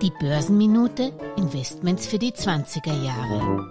Die Börsenminute Investments für die 20er Jahre.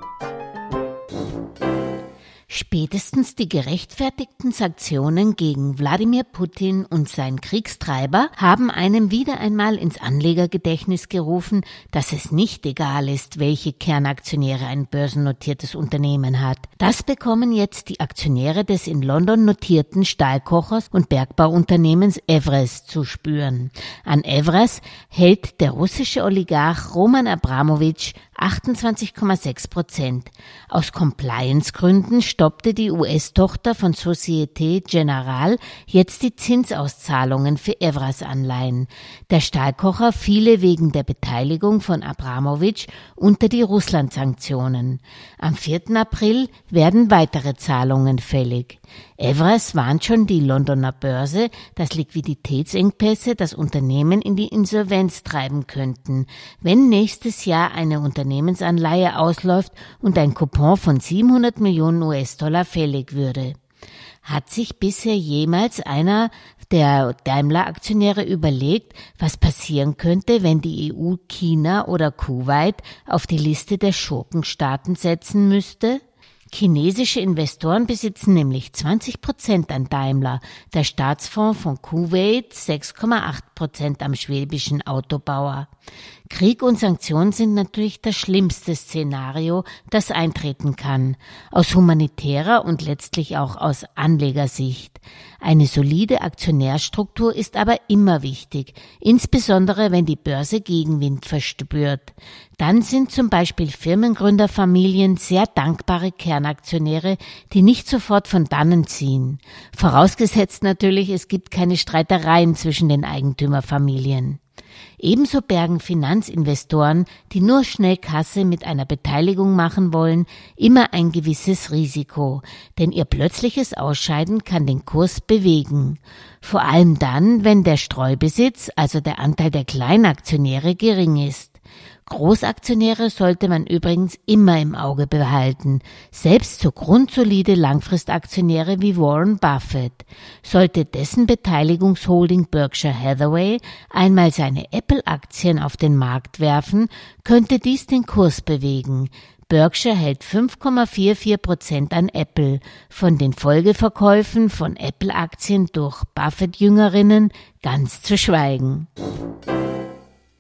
Spätestens die gerechtfertigten Sanktionen gegen Wladimir Putin und sein Kriegstreiber haben einem wieder einmal ins Anlegergedächtnis gerufen, dass es nicht egal ist, welche Kernaktionäre ein börsennotiertes Unternehmen hat. Das bekommen jetzt die Aktionäre des in London notierten Stahlkochers und Bergbauunternehmens Evres zu spüren. An Evres hält der russische Oligarch Roman Abramowitsch 28,6 Prozent. Aus Compliance-Gründen stoppte die US-Tochter von Societe Generale jetzt die Zinsauszahlungen für Evras-Anleihen. Der Stahlkocher fiele wegen der Beteiligung von Abramowitsch unter die Russland-Sanktionen. Am 4. April werden weitere Zahlungen fällig. Evras warnt schon die Londoner Börse, dass Liquiditätsengpässe das Unternehmen in die Insolvenz treiben könnten, wenn nächstes Jahr eine Unternehmensanleihe ausläuft und ein Coupon von 700 Millionen US-Dollar fällig würde. Hat sich bisher jemals einer der Daimler-Aktionäre überlegt, was passieren könnte, wenn die EU China oder Kuwait auf die Liste der Schurkenstaaten setzen müsste? Chinesische Investoren besitzen nämlich 20 Prozent an Daimler, der Staatsfonds von Kuwait 6,8 Prozent am schwäbischen Autobauer. Krieg und Sanktionen sind natürlich das schlimmste Szenario, das eintreten kann, aus humanitärer und letztlich auch aus Anlegersicht. Eine solide Aktionärstruktur ist aber immer wichtig, insbesondere wenn die Börse Gegenwind verspürt. Dann sind zum Beispiel Firmengründerfamilien sehr dankbare Kernaktionäre, die nicht sofort von dannen ziehen. Vorausgesetzt natürlich, es gibt keine Streitereien zwischen den Eigentümerfamilien. Ebenso bergen Finanzinvestoren, die nur schnell Kasse mit einer Beteiligung machen wollen, immer ein gewisses Risiko, denn ihr plötzliches Ausscheiden kann den Kurs bewegen. Vor allem dann, wenn der Streubesitz, also der Anteil der Kleinaktionäre, gering ist. Großaktionäre sollte man übrigens immer im Auge behalten, selbst so grundsolide Langfristaktionäre wie Warren Buffett. Sollte dessen Beteiligungsholding Berkshire Hathaway einmal seine Apple-Aktien auf den Markt werfen, könnte dies den Kurs bewegen. Berkshire hält 5,44 Prozent an Apple, von den Folgeverkäufen von Apple-Aktien durch Buffett-Jüngerinnen ganz zu schweigen.